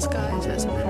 skies as a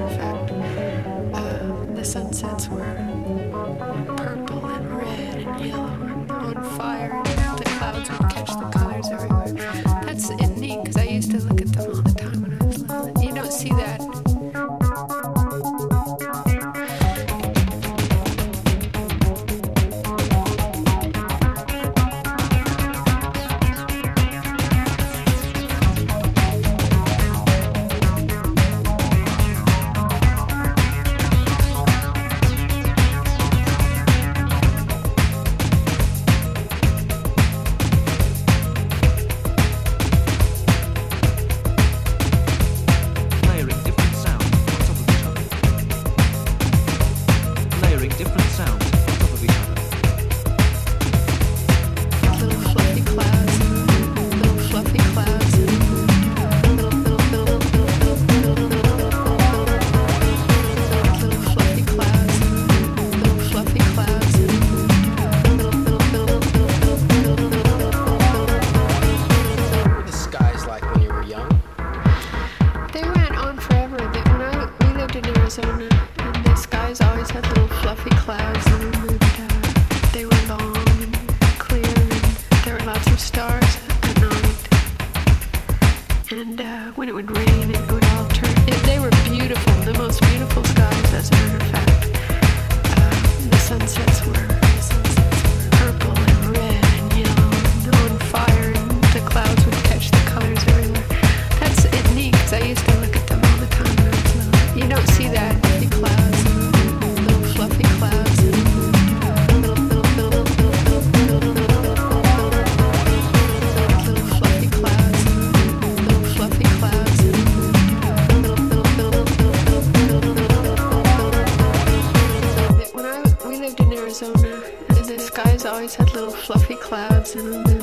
little fluffy clouds in.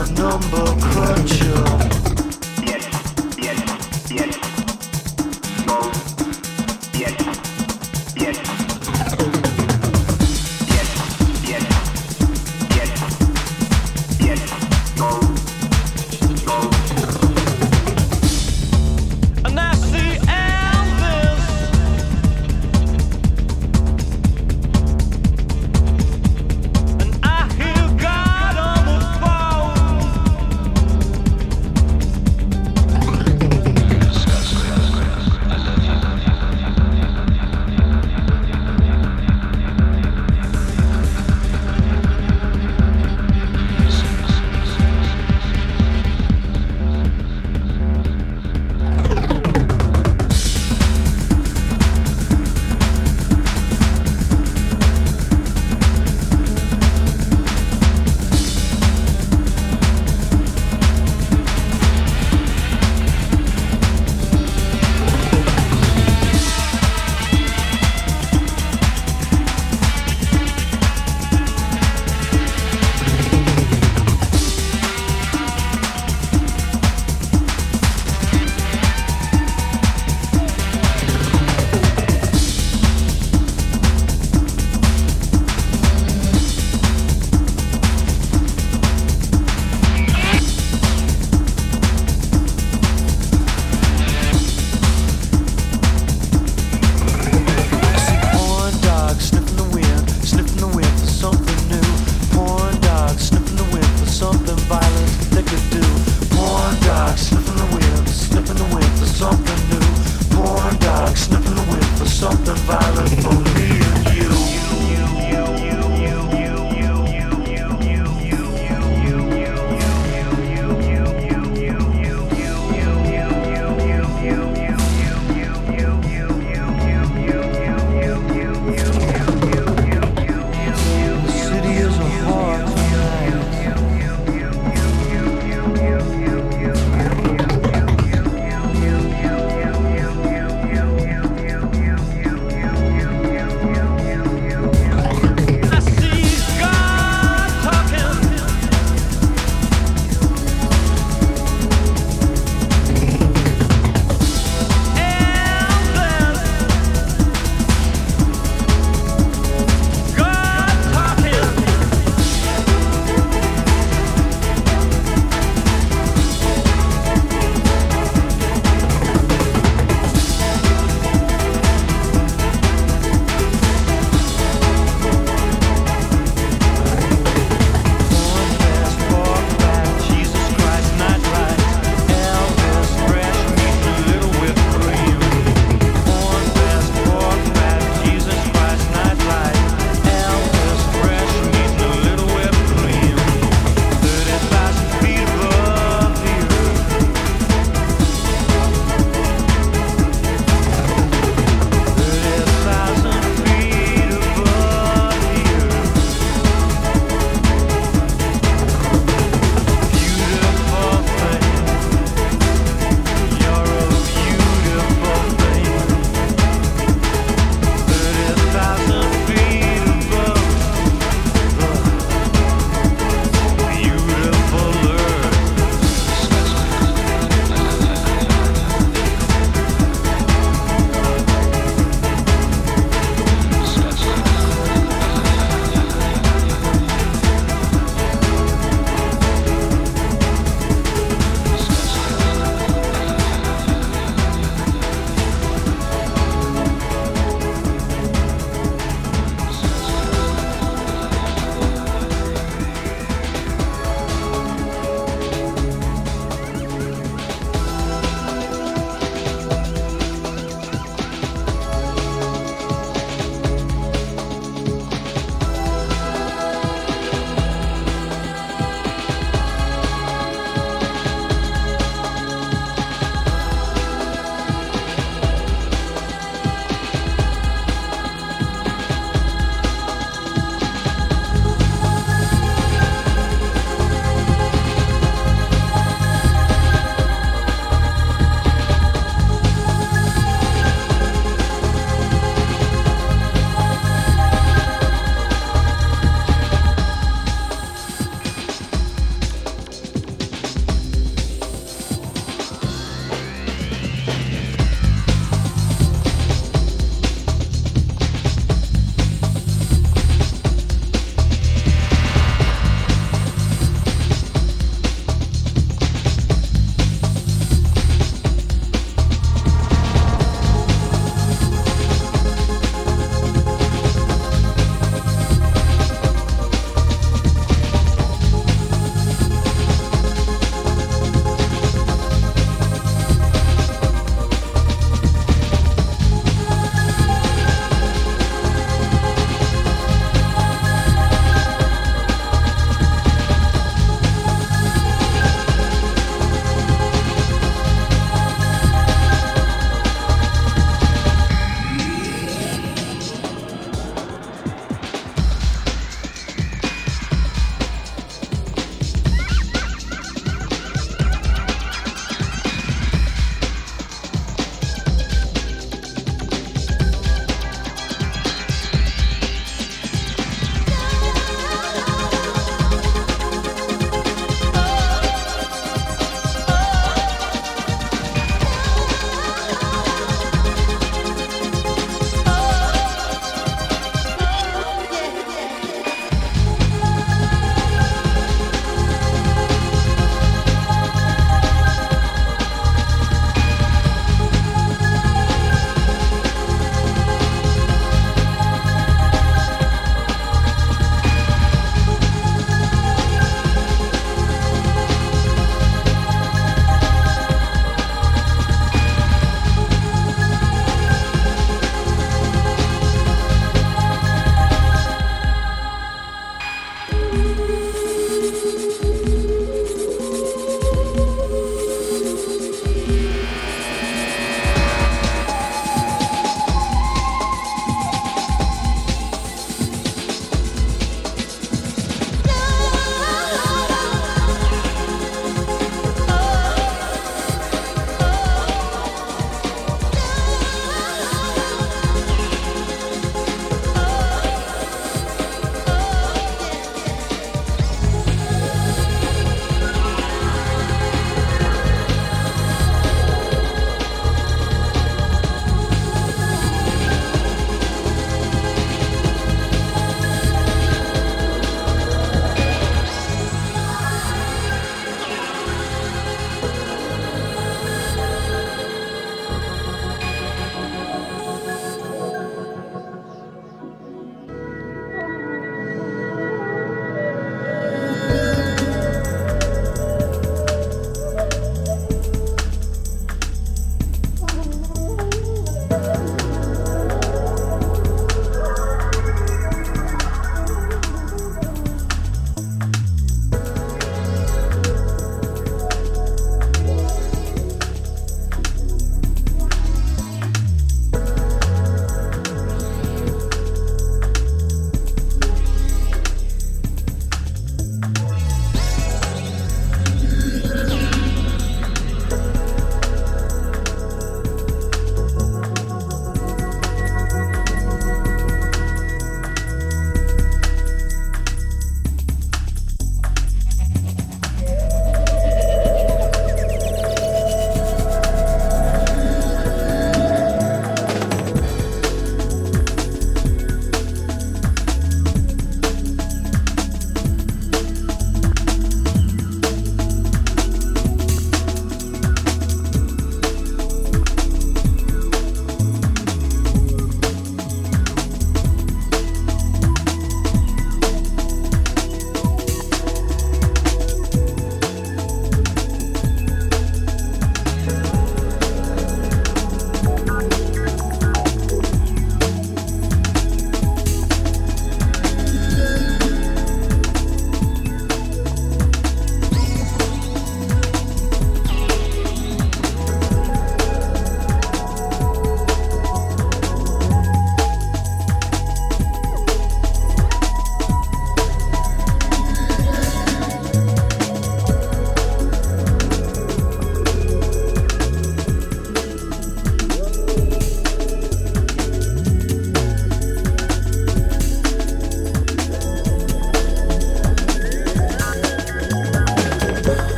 My number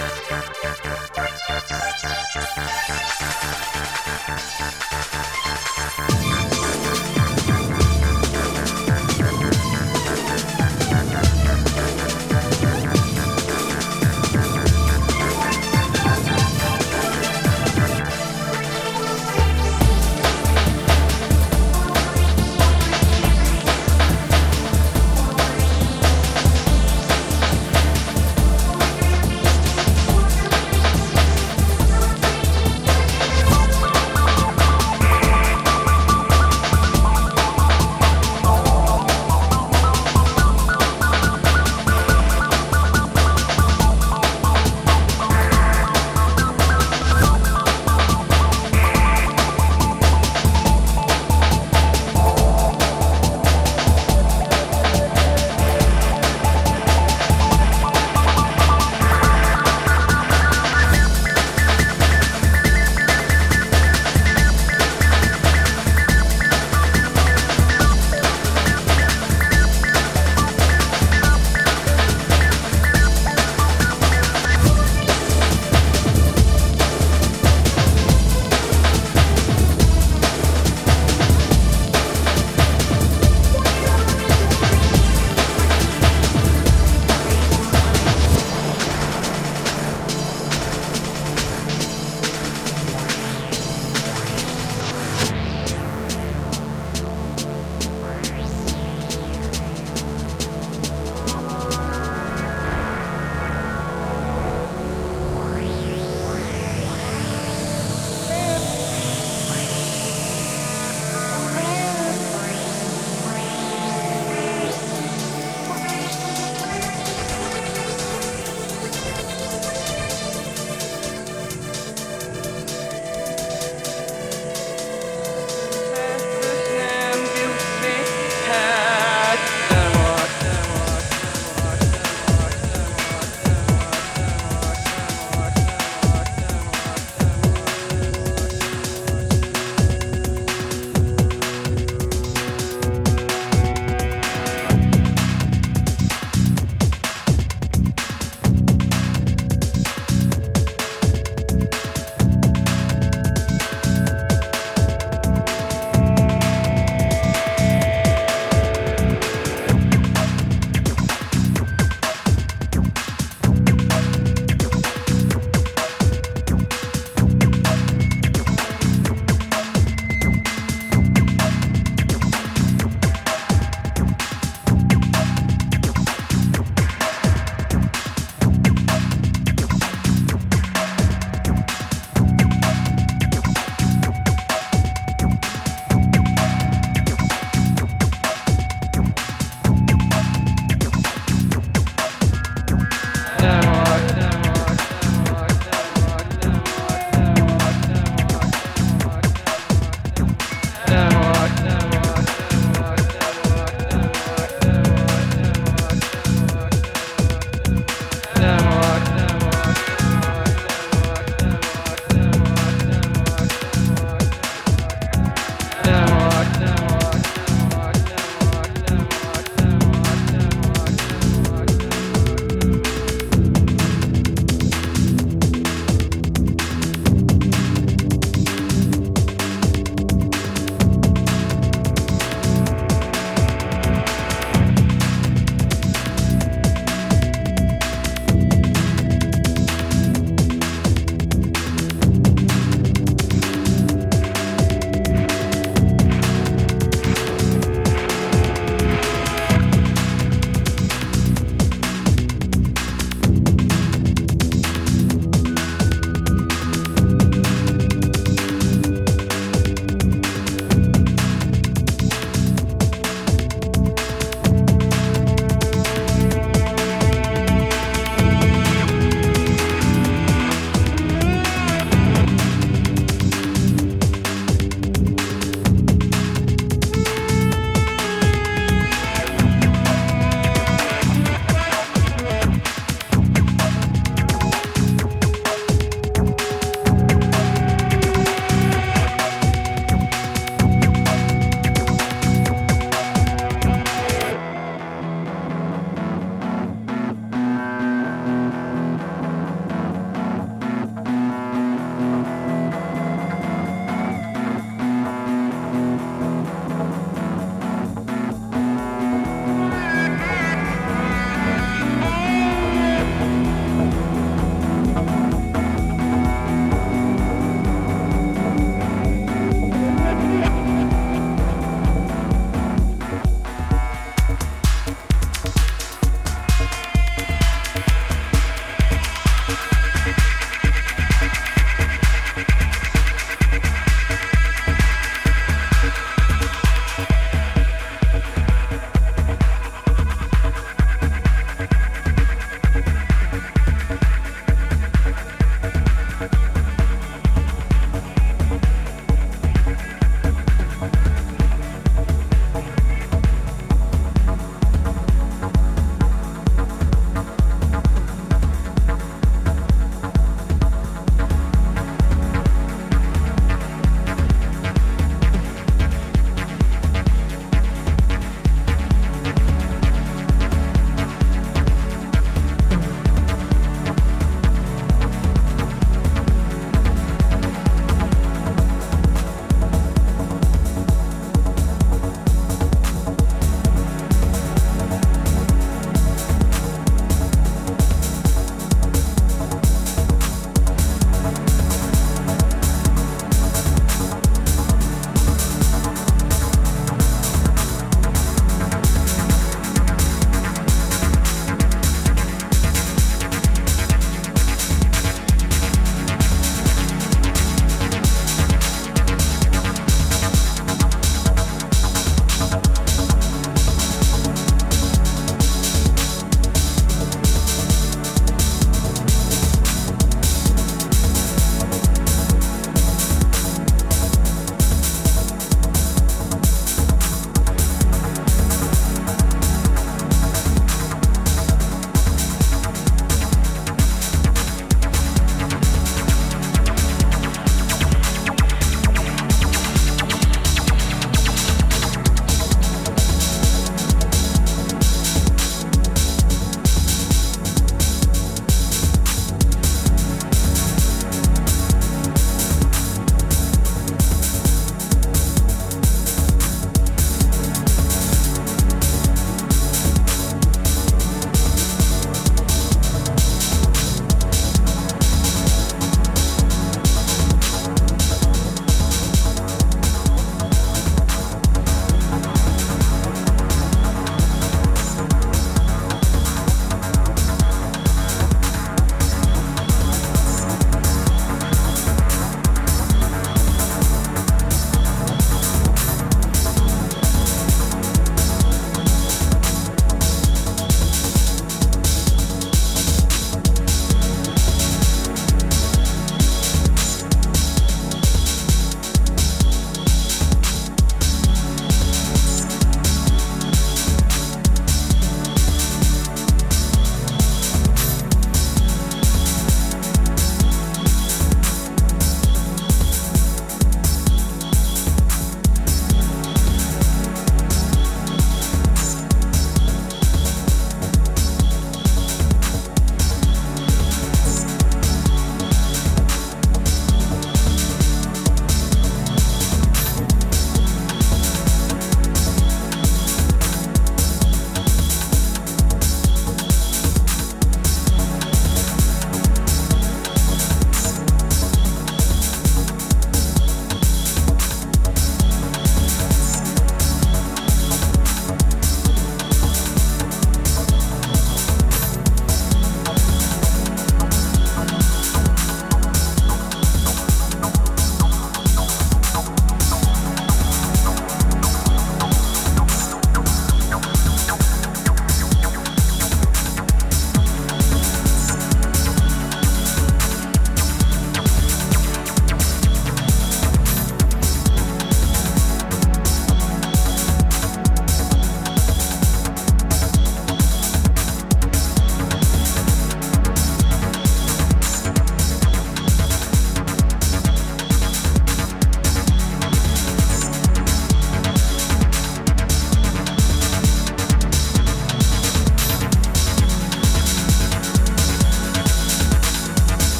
Oh, oh,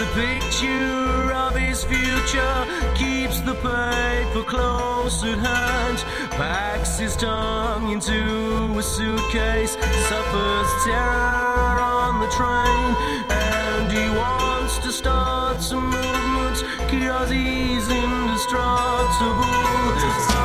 a picture of his future, keeps the paper close at hand, packs his tongue into a suitcase, suffers terror on the train, and he wants to start some movement, cause he's indestructible.